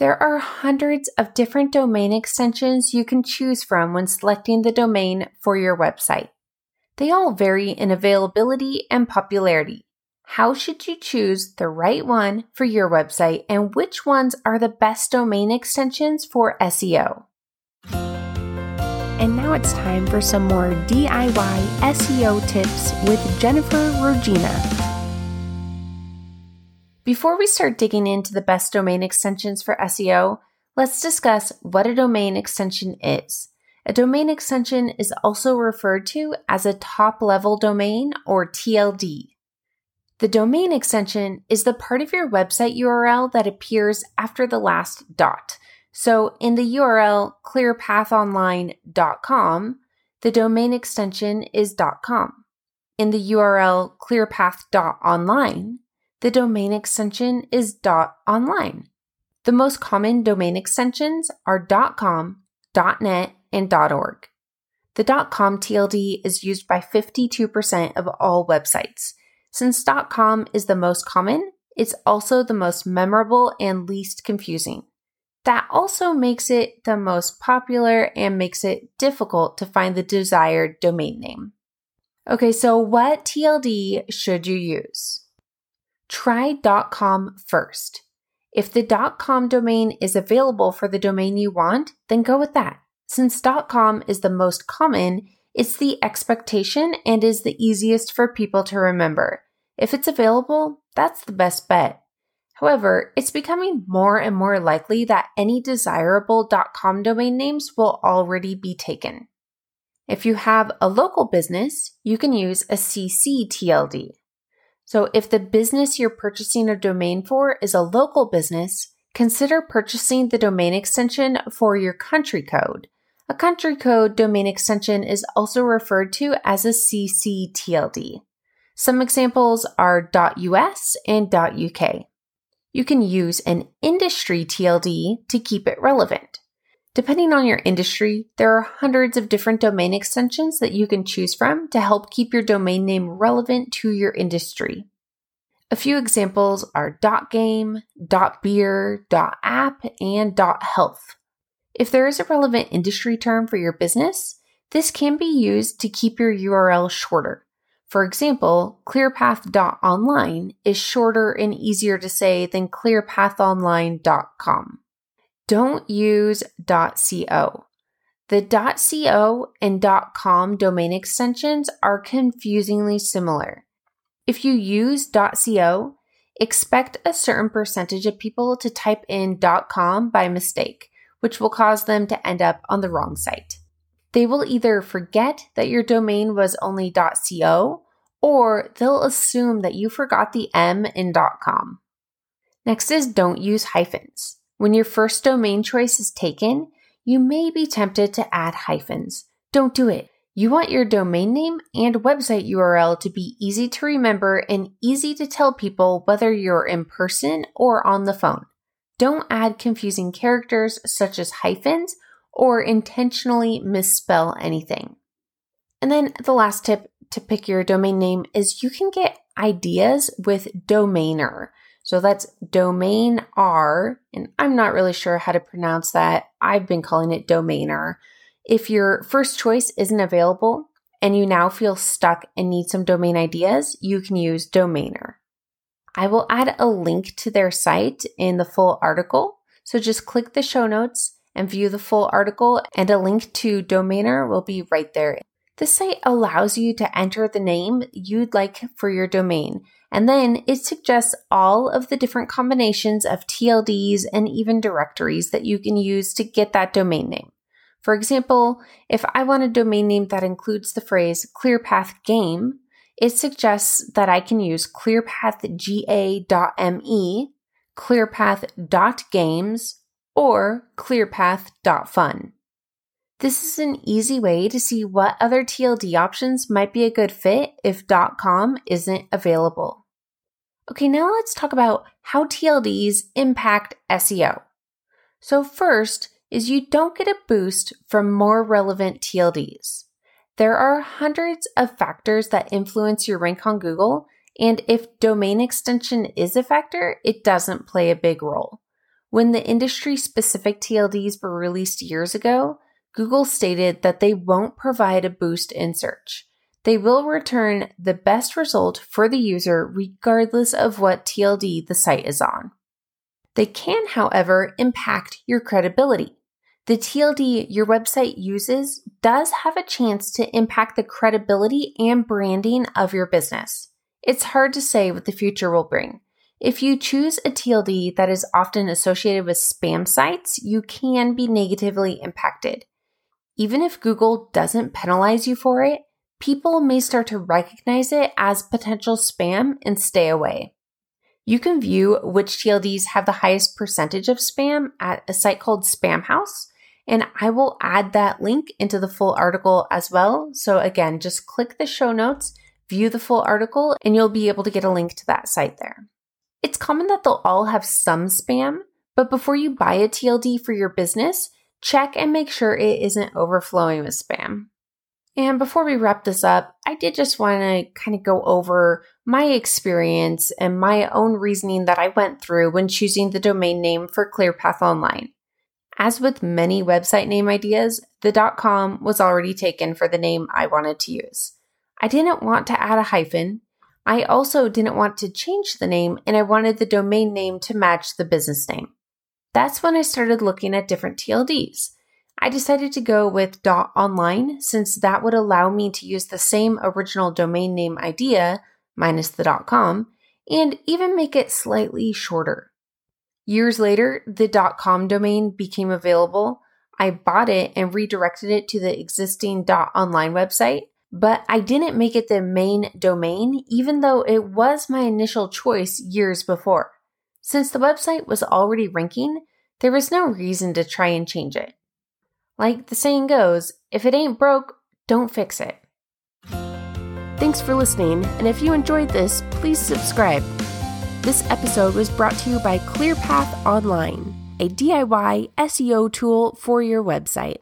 There are hundreds of different domain extensions you can choose from when selecting the domain for your website. They all vary in availability and popularity. How should you choose the right one for your website and which ones are the best domain extensions for SEO? And now it's time for some more DIY SEO tips with Jennifer Rogina. Before we start digging into the best domain extensions for SEO, let's discuss what a domain extension is. A domain extension is also referred to as a top level domain or TLD. The domain extension is the part of your website URL that appears after the last dot. So in the URL clearpathonline.com, the domain extension is .com. In the URL clearpath.online, the domain extension is .online. The most common domain extensions are .com, .net, and .org. The .com TLD is used by 52% of all websites. Since .com is the most common, it's also the most memorable and least confusing. That also makes it the most popular and makes it difficult to find the desired domain name. Okay, so what TLD should you use? Try .com first. If the .com domain is available for the domain you want, then go with that. Since .com is the most common, it's the expectation and is the easiest for people to remember. If it's available, that's the best bet. However, it's becoming more and more likely that any desirable .com domain names will already be taken. If you have a local business, you can use a CC TLD. So if the business you're purchasing a domain for is a local business, consider purchasing the domain extension for your country code. A country code domain extension is also referred to as a CCTLD. Some examples are .us and .uk. You can use an industry TLD to keep it relevant. Depending on your industry, there are hundreds of different domain extensions that you can choose from to help keep your domain name relevant to your industry. A few examples are .game, .beer, .app, and .health. If there is a relevant industry term for your business, this can be used to keep your URL shorter. For example, clearpath.online is shorter and easier to say than clearpathonline.com don't use .co. The .co and .com domain extensions are confusingly similar. If you use .co, expect a certain percentage of people to type in .com by mistake, which will cause them to end up on the wrong site. They will either forget that your domain was only .co or they'll assume that you forgot the M in .com. Next is don't use hyphens. When your first domain choice is taken, you may be tempted to add hyphens. Don't do it. You want your domain name and website URL to be easy to remember and easy to tell people whether you're in person or on the phone. Don't add confusing characters such as hyphens or intentionally misspell anything. And then the last tip to pick your domain name is you can get ideas with Domainr. So that's domain R, and I'm not really sure how to pronounce that. I've been calling it domainr. If your first choice isn't available and you now feel stuck and need some domain ideas, you can use domainr. I will add a link to their site in the full article. So just click the show notes and view the full article, and a link to Domainr will be right there. This site allows you to enter the name you'd like for your domain and then it suggests all of the different combinations of TLDs and even directories that you can use to get that domain name. For example, if I want a domain name that includes the phrase ClearPath Game, it suggests that I can use clearpathga.me, clearpath.games, or clearpath.fun. This is an easy way to see what other TLD options might be a good fit if .com isn't available. Okay, now let's talk about how TLDs impact SEO. So, first is you don't get a boost from more relevant TLDs. There are hundreds of factors that influence your rank on Google, and if domain extension is a factor, it doesn't play a big role. When the industry specific TLDs were released years ago, Google stated that they won't provide a boost in search. They will return the best result for the user regardless of what TLD the site is on. They can, however, impact your credibility. The TLD your website uses does have a chance to impact the credibility and branding of your business. It's hard to say what the future will bring. If you choose a TLD that is often associated with spam sites, you can be negatively impacted. Even if Google doesn't penalize you for it, people may start to recognize it as potential spam and stay away. You can view which TLDs have the highest percentage of spam at a site called Spamhaus, and I will add that link into the full article as well. So, again, just click the show notes, view the full article, and you'll be able to get a link to that site there. It's common that they'll all have some spam, but before you buy a TLD for your business, check and make sure it isn't overflowing with spam. And before we wrap this up, I did just want to kind of go over my experience and my own reasoning that I went through when choosing the domain name for ClearPath Online. As with many website name ideas, the .com was already taken for the name I wanted to use. I didn't want to add a hyphen, I also didn't want to change the name and I wanted the domain name to match the business name. That's when I started looking at different TLDs. I decided to go with .online since that would allow me to use the same original domain name idea minus the .com and even make it slightly shorter. Years later, the .com domain became available. I bought it and redirected it to the existing .online website but I didn't make it the main domain, even though it was my initial choice years before. Since the website was already ranking, there was no reason to try and change it. Like the saying goes, if it ain't broke, don't fix it. Thanks for listening, and if you enjoyed this, please subscribe. This episode was brought to you by ClearPath Online, a DIY SEO tool for your website.